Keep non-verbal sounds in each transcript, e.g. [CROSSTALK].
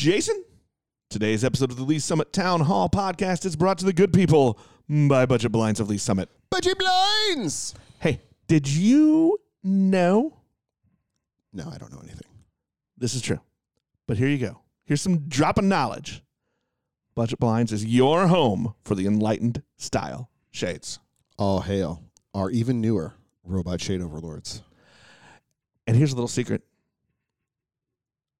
Jason. Today's episode of the Lee's Summit Town Hall podcast is brought to the good people by Budget Blinds of Lee's Summit. Budget blinds. Hey, did you know? No, I don't know anything. This is true. But here you go. Here's some drop of knowledge. Budget Blinds is your home for the enlightened style shades. All hail our even newer robot shade overlords. And here's a little secret.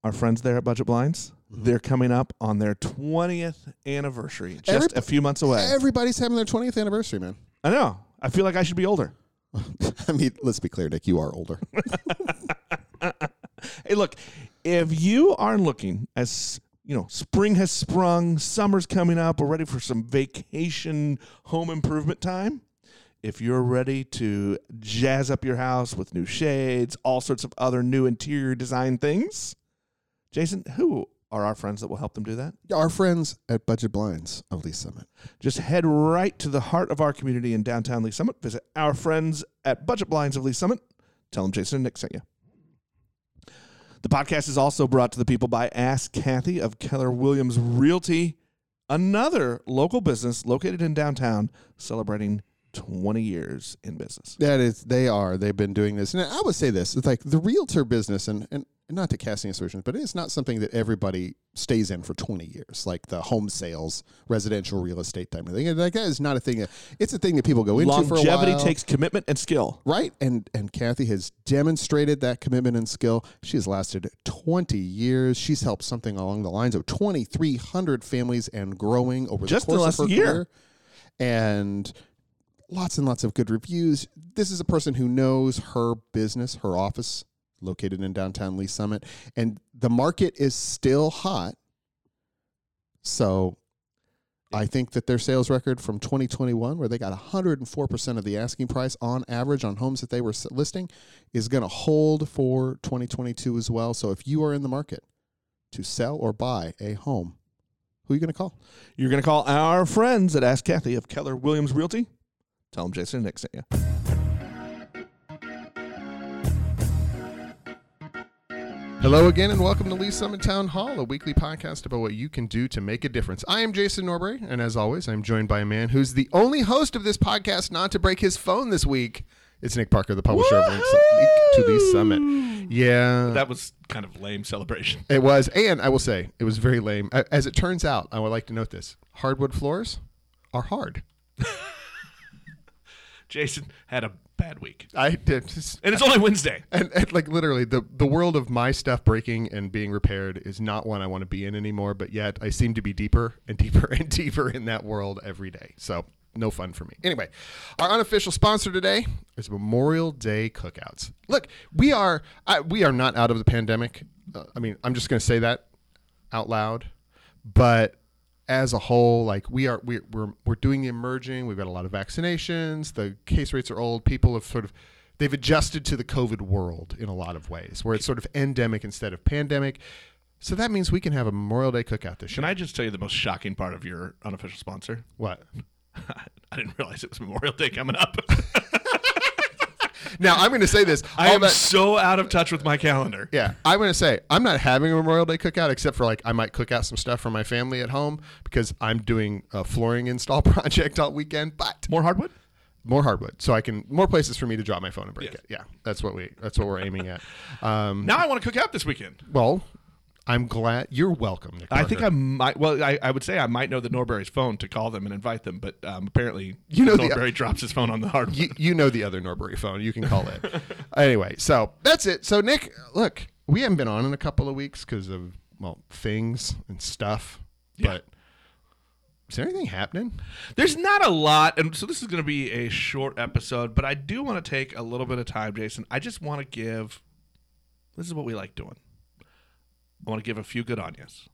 Our friends there at Budget Blinds, mm-hmm. they're coming up on their 20th anniversary, just Everyb- a few months away. Everybody's having their 20th anniversary, man. I know. I feel like I should be older. [LAUGHS] I mean, let's be clear, Nick. You are older. [LAUGHS] Hey, look, if you aren't looking as you know, spring has sprung, summer's coming up, we're ready for some vacation home improvement time. If you're ready to jazz up your house with new shades, all sorts of other new interior design things, Jason, who are our friends that will help them do that? our friends at Budget Blinds of Lee Summit. Just head right to the heart of our community in downtown Lee Summit. Visit our friends at Budget Blinds of Lee Summit. Tell them Jason and Nick sent you. The podcast is also brought to the people by Ask Kathy of Keller Williams Realty, another local business located in downtown celebrating 20 years in business. That is, they are. They've been doing this, and I would say this: it's like the realtor business, and and not to casting aspersions, but it's not something that everybody stays in for twenty years, like the home sales, residential real estate type of thing. Like that is not a thing. That, it's a thing that people go into for a Longevity takes commitment and skill. right and and kathy has demonstrated that commitment and skill she has lasted 20 years she's helped something along the lines of 2300 families and growing over Just the in the course last of her year. career and lots and lots of good reviews this is a person who knows her business her office located in downtown lee summit and the market is still hot so I think that their sales record from 2021, where they got 104% of the asking price on average on homes that they were listing, is going to hold for 2022 as well. So if you are in the market to sell or buy a home, who are you going to call? You're going to call our friends at Ask Kathy of Keller Williams Realty. Tell them Jason Nick sent you. Hello again, and welcome to Lee Summit Town Hall, a weekly podcast about what you can do to make a difference. I am Jason Norbury, and as always, I'm joined by a man who's the only host of this podcast not to break his phone this week. It's Nick Parker, the publisher of Link to Lee Summit. Yeah, That was kind of lame celebration. It was, and I will say, it was very lame. As it turns out, I would like to note this: hardwood floors are hard. [LAUGHS] Jason had a bad week. I did, And it's only Wednesday. [LAUGHS] and, and like literally, the the world of my stuff breaking and being repaired is not one I want to be in anymore. But yet, I seem to be deeper and deeper [LAUGHS] and deeper in that world every day. So. No fun for me. Anyway, our unofficial sponsor today is Memorial Day Cookouts. Look, we are I, we are not out of the pandemic. Uh, I mean, I'm just going to say that out loud, but as a whole, like we are, we, we're we're doing the emerging. We've got a lot of vaccinations. The case rates are old. People have sort of they've adjusted to the COVID world in a lot of ways, where it's sort of endemic instead of pandemic. So that means we can have a Memorial Day cookout this year. Can. I just tell you the most shocking part of your unofficial sponsor? What? [LAUGHS] I didn't realize it was Memorial Day coming up. [LAUGHS] Now I'm going to say this. I am that- so out of touch with my calendar. Yeah, I'm going to say I'm not having a Memorial Day cookout except for like I might cook out some stuff for my family at home because I'm doing a flooring install [LAUGHS] project all weekend. But More hardwood? more hardwood, so I can more places for me to drop my phone and break Yes. it. Yeah, that's what we that's what we're aiming at. [LAUGHS] Um, Now I want to cook out this weekend. well, I'm glad you're welcome. Nick I think I might. Well, I, I would say I might know the Norbury's phone to call them and invite them, but um, apparently You know the- Norbury drops his phone on the hardwood. you, [LAUGHS] you know the other Norbury phone. You can call it. [LAUGHS] anyway, so that's it. So Nick, look, we haven't been on in a couple of weeks because of well things and stuff. Yeah. But is there anything happening? There's not a lot, and so this is going to be a short episode, but I do want to take a little bit of time, Jason. I just want to give. This is what we like doing. I want to give a few good onions.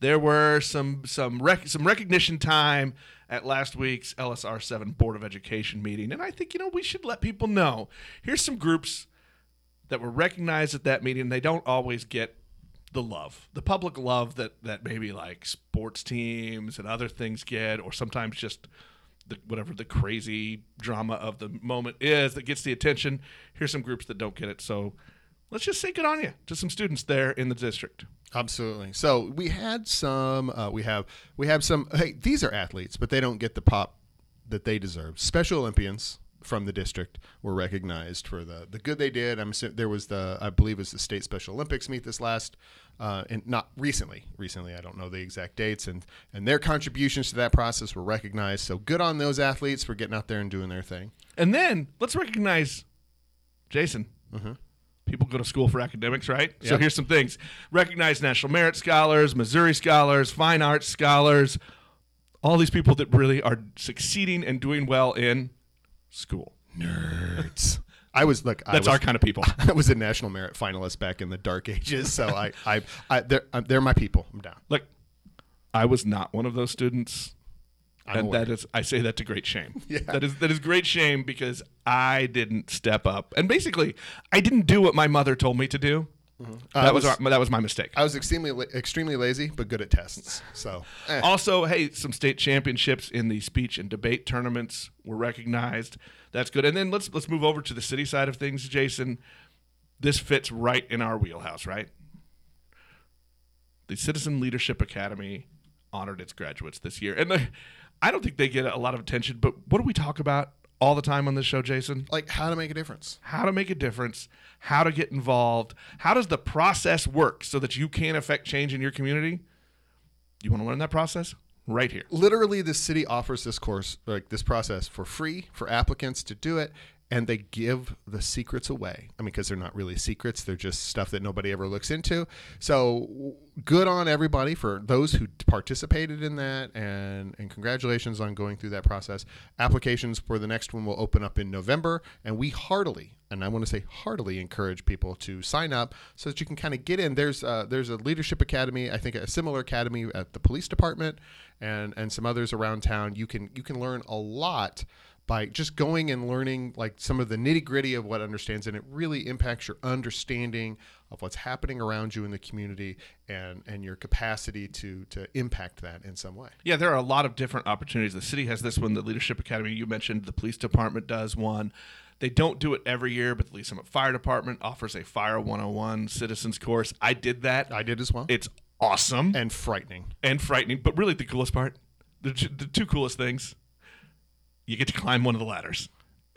There were some some rec- some recognition time at last week's LSR seven Board of Education meeting, and I think you know we should let people know. Here's some groups that were recognized at that meeting. They don't always get the love, the public love that that maybe like sports teams and other things get, or sometimes just the, whatever the crazy drama of the moment is that gets the attention. Here's some groups that don't get it. So let's just say good on you to some students there in the district. Absolutely. So we had some. Uh, we have we have some. Hey, these are athletes, but they don't get the pop that they deserve. Special Olympians from the district were recognized for the the good they did. I'm there was the I believe it was the state Special Olympics meet this last uh, and not recently. Recently, I don't know the exact dates, and and their contributions to that process were recognized. So good on those athletes for getting out there and doing their thing. And then let's recognize Jason. People go to school for academics, right? So here's some things: recognized National Merit Scholars, Missouri Scholars, Fine Arts Scholars, all these people that really are succeeding and doing well in school. Nerds. I was look. I That's was, our kind of people. [LAUGHS] I was a national merit finalist back in the dark ages, so I, I, I they're, uh, they're my people. I'm down. Look, I was not one of those students. I'm and aware. that is I say that to great shame. [LAUGHS] Yeah. That is that is great shame because I didn't step up. And basically, I didn't do what my mother told me to do. I That was, was- our, that was my mistake. I was extremely la- extremely lazy, but good at tests. So eh. Also, hey, some state championships in the speech and debate tournaments were recognized. That's good. And then let's let's move over to the city side of things, Jason. This fits right in our wheelhouse, right? The Citizen Leadership Academy honored its graduates this year, and uh, I don't think they get a lot of attention. But what do we talk about all the time on this show, Jason? like how to make a difference. How to make a difference, how to get involved, how does the process work so that you can affect change in your community? You want to learn that process? Right here. Literally, the city offers this course, like this process, for free for applicants to do it, and they give the secrets away. I mean, because they're not really secrets; they're just stuff that nobody ever looks into. So, good on everybody for those who participated in that, and and congratulations on going through that process. Applications for the next one will open up in November, and we heartily, and I want to say heartily, encourage people to sign up so that you can kind of get in. There's uh, there's a leadership academy, I think a similar academy at the police department, and and some others around town. You can you can learn a lot by just going and learning like some of the nitty gritty of what understands and it really impacts your understanding of what's happening around you in the community and and your capacity to to impact that in some way Yeah, there are a lot of different opportunities. The city has this one, the Leadership Academy you mentioned, the police department does one. They don't do it every year, but the Lee Summit Fire Department offers a Fire 101 citizens course. I did that. i did as well It's awesome and, frightening. and frightening but really the coolest part, the, the two coolest things, you get to climb one of the ladders,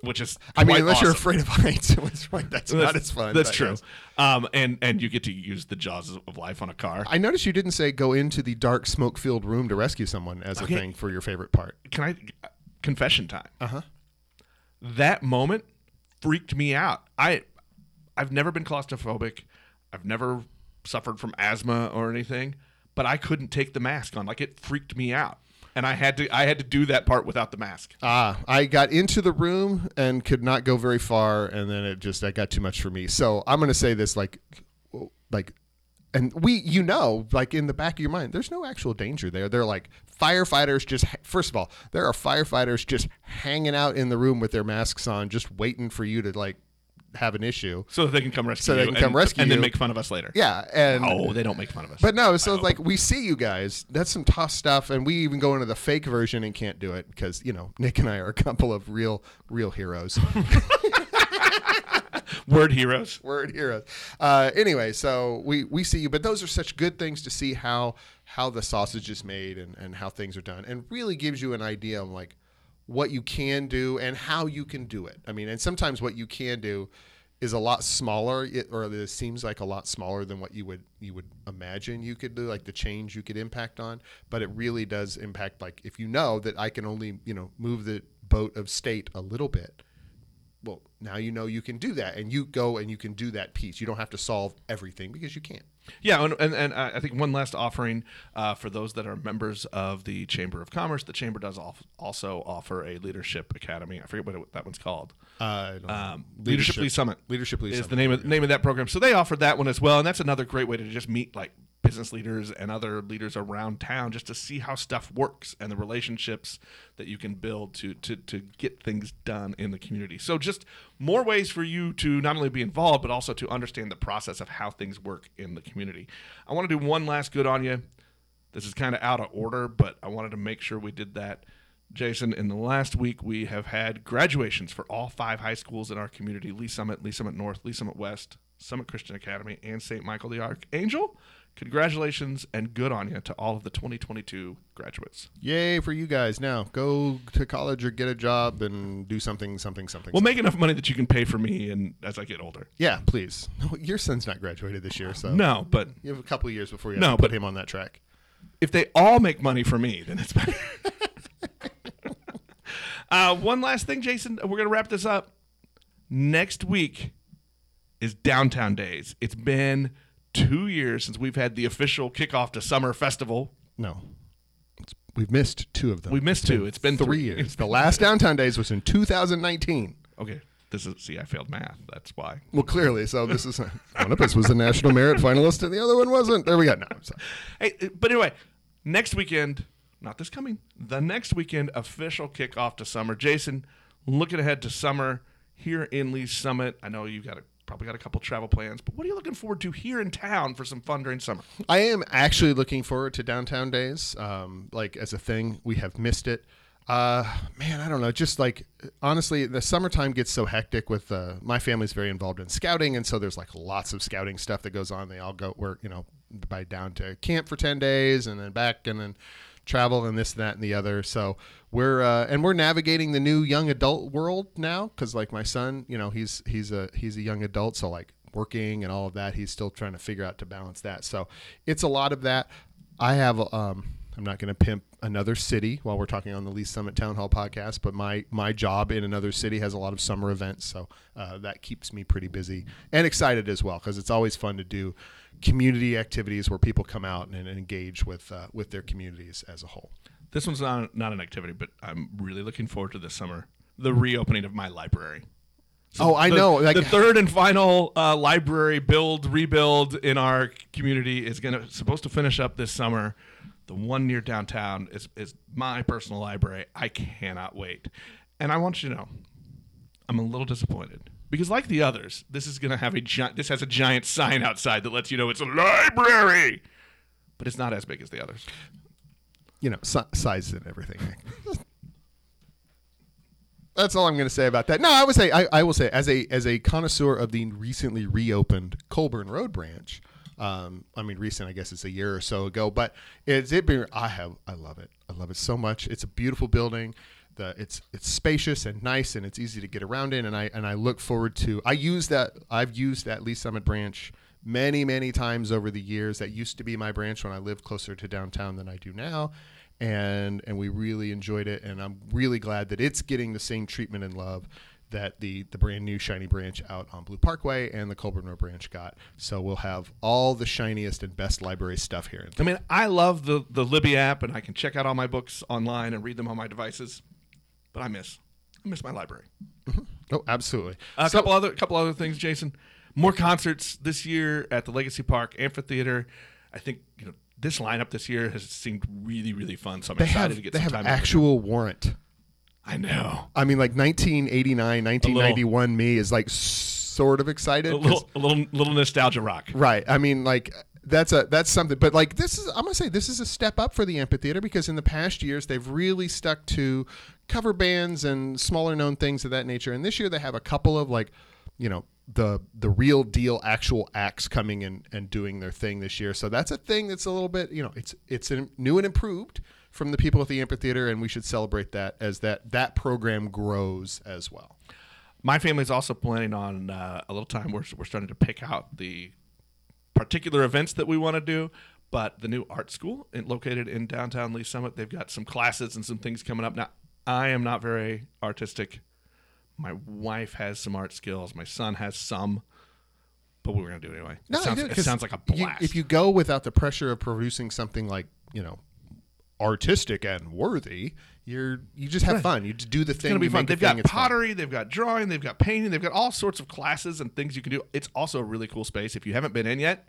which is i mean unless you're afraid of heights [LAUGHS] that's that's, not as fun That's true. Um, and and you get to use the jaws of life on a car. i noticed you didn't say go into the dark smoke filled room to rescue someone as Okay. a thing for your favorite part Can I confession time? uh-huh that moment freaked me out. I I've never been claustrophobic. I've never suffered from asthma or anything, but I couldn't take the mask on. Like it freaked me out. And I had to I had to do that part without the mask. Ah, I got into the room and could not go very far, and then it just that got too much for me. So I'm to say this, like, like, and we, you know, like in the back of your mind, there's no actual danger there. They're like firefighters. Just first of all, there are firefighters just hanging out in the room with their masks on, just waiting for you to like have an issue. So that they can come rescue So they you can and, come rescue and then you. make fun of us later. Yeah, and Oh, they don't make fun of us. but no, so like we see you guys. That's some tough stuff, and we even go into the fake version and can't do it because you know Nick and I are a couple of real, real heroes. [LAUGHS] Word heroes. Word heroes. Uh, anyway, so we we see you, but those are such good things to see how how the sausage is made and and how things are done, and really gives you an idea of like what you can do and how you can do it. I mean, and sometimes what you can do is a lot smaller, it, or it seems like a lot smaller than what you would you would imagine you could do, like the change you could impact on. But it really does impact. Like if you know that I can only you know move the boat of state a little bit well now you know you can do that and you go and you can do that piece you don't have to solve everything because you can't Yeah, and, and, and I think one last offering uh, for those that are members of the Chamber of Commerce. The Chamber does also offer a leadership academy. I forget what it, that one's called. uh, Um, leadership Lee Summit. leadership Lee is Summit. the name of name of that program. So they offered that one as well, and that's another great way to just meet like business leaders and other leaders around town, just to see how stuff works and the relationships that you can build to to to get things done in the community. So just more ways for you to not only be involved but also to understand the process of how things work in the community. I want to do one last good on you. This is kind of out of order, but I wanted to make sure we did that. Jason, in the last week, we have had graduations for all five high schools in our community Lee Summit, Lee Summit North, Lee Summit West, Summit Christian Academy, and St. Michael the Archangel. Congratulations and good on you to all of the 2022 graduates. Yay for you guys. Now go to college or get a job and do something, something, something. We'll something. make enough money that you can pay for me and as I get older. yeah, please. No, [LAUGHS] your son's not graduated this year, so No, but you have a couple of years before you No, to put him on that track. if they all make money for me, then it's better. [LAUGHS] uh, one last thing, Jason. We're gonna wrap this up. Next week is Downtown Days. It's been two years since we've had the official kickoff to Summer Festival. No, It's- we've missed two of them. We missed two. It's been three years. the last downtown days was in 2019. Okay, this is see, I failed math. That's why. Well, clearly. So this is one of us was a national merit finalist, and the other one wasn't. There we go. No, [LAUGHS] Hey, but anyway, next weekend, not this coming, the next weekend, official kickoff to summer. Jason, looking ahead to summer here in Lee Summit. I know you've got a, probably got a couple travel plans, but what are you looking forward to here in town for some fun during summer? I am actually looking forward to downtown days. Um, like as a thing, we have missed it. Uh, man, I don't know. Just like honestly, the summertime gets so hectic. With uh, my family's very involved in scouting, and so there's like lots of scouting stuff that goes on. They all go work, you know, by down to camp for ten days, and then back, and then travel, and this, and that, and the other. So we're uh, and we're navigating the new young adult world now because like my son, you know, he's he's a he's a young adult, so like working and all of that, he's still trying to figure out to balance that. So it's a lot of that. I have um I'm not going to pimp another city while we're talking on the Lee Summit Town Hall podcast, but my my job in another city has a lot of summer events, so uh, that keeps me pretty busy and excited as well because it's always fun to do community activities where people come out and, and engage with uh, with their communities as a whole. This one's not not an activity, but I'm really looking forward to this summer. The reopening of my library. oh, I the, know. Like, the third and final uh, library build rebuild in our community is gonna supposed to finish up this summer. The one near downtown is is my personal library. I cannot wait, and I want you to know, I'm a little disappointed because like the others, this is gonna have a giant. This has a giant sign outside that lets you know it's a library, but it's not as big as the others. you know, si- size and everything. [LAUGHS] That's all I'm going to say about that. No, I would say I, I will say as a as a connoisseur of the recently reopened Colbern Road branch. Um, I mean, recent. I guess it's a year or so ago, but it's it been. I have. I love it. I love it so much. It's a beautiful building. The it's it's spacious and nice, and it's easy to get around in. And I and I look forward to. I use that. I've used that Lee Summit branch many many times over the years. That used to be my branch when I lived closer to downtown than I do now and and we really enjoyed it and I'm really glad that it's getting the same treatment and love that the the brand new shiny branch out on Blue Parkway and the Colbern Road branch got. So we'll have all the shiniest and best library stuff here. I mean, I love the the Libby app, and I can check out all my books online and read them on my devices. But I miss, I miss my library. Mm-hmm. Oh, absolutely. A So- couple other couple other things, Jason. More concerts this year at the Legacy Park Amphitheater. I think you know this lineup this year has seemed really really fun. So I'm excited have to get they some have time. actual warrant. I know I mean, like 1989, 1991. me is like sort of excited. a little a little little nostalgia rock. Right. I mean, like that's a that's something. But like this is, I'm gonna say this is a step up for the amphitheater because in the past years they've really stuck to cover bands and smaller known things of that nature. And this year they have a couple of like, you know, the the real deal actual acts coming in and doing their thing this year. So that's a thing that's a little bit, you know, it's it's new and improved from the people at the amphitheater, and we should celebrate that as that that program grows as well. My family's also planning on uh, a little time. We're we're starting to pick out the particular events that we want to do. But the new art school located in downtown Lee Summit, they've got some classes and some things coming up. Now, I am not very artistic. My wife has some art skills. My son has some, but we're gonna do it anyway. No, it, sounds, it 'cause sounds like a you- blast. if you go without the pressure of producing something like you know artistic and worthy, you're you just have Right. fun. You just do the thing. it's gonna be fun. They've got thing, it's fun. pottery, they've got drawing, they've got painting, they've got all sorts of classes and things you can do. It's also a really cool space. If you haven't been in yet,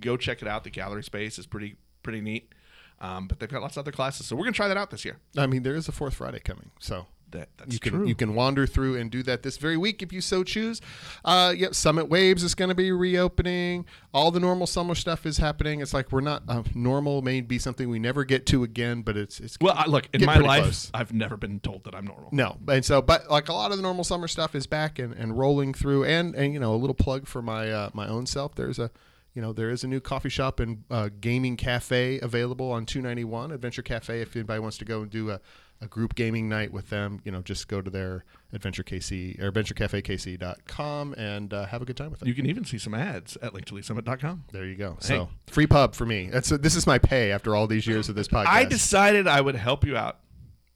go check it out. The gallery space is pretty pretty neat. Um, but they've got lots of other classes, so we're gonna try that out this year. I mean, there is a fourth Friday coming, so That that's you can true. you can wander through and do that this very week if you so choose. Uh, yep, Summit Waves is going to be reopening. All the normal summer stuff is happening. It's like we're not uh, normal may be something we never get to again, but it's it's well, I, look in my life, close. I've never been told that I'm normal. No, and so, but like a lot of the normal summer stuff is back and, and rolling through, and and you know a little plug for my uh, my own self. There's a you know there is a new coffee shop and uh, gaming cafe available on 291 Adventure Cafe. If anybody wants to go and do a, a group gaming night with them, you know just go to their Adventure KC or AdventureCafeKC.com and uh, have a good time with them. You can even see some ads at linktoteleesummit.com. there you go. Hey. So free pub for me. That's this is my pay after all these years of this [LAUGHS] podcast. I decided I would help you out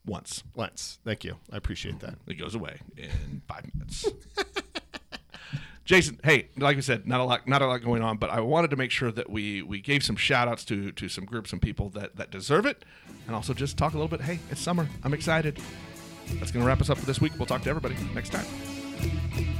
once. Once. thank you. I appreciate that. It goes away in five minutes. [LAUGHS] Jason, hey, like we said, not a lot, not a lot going on, but I wanted to make sure that we we gave some shout outs to to some groups and people that that deserve it, and also just talk a little bit. Hey, it's summer. I'm excited. That's going to wrap us up for this week. We'll talk to everybody next time.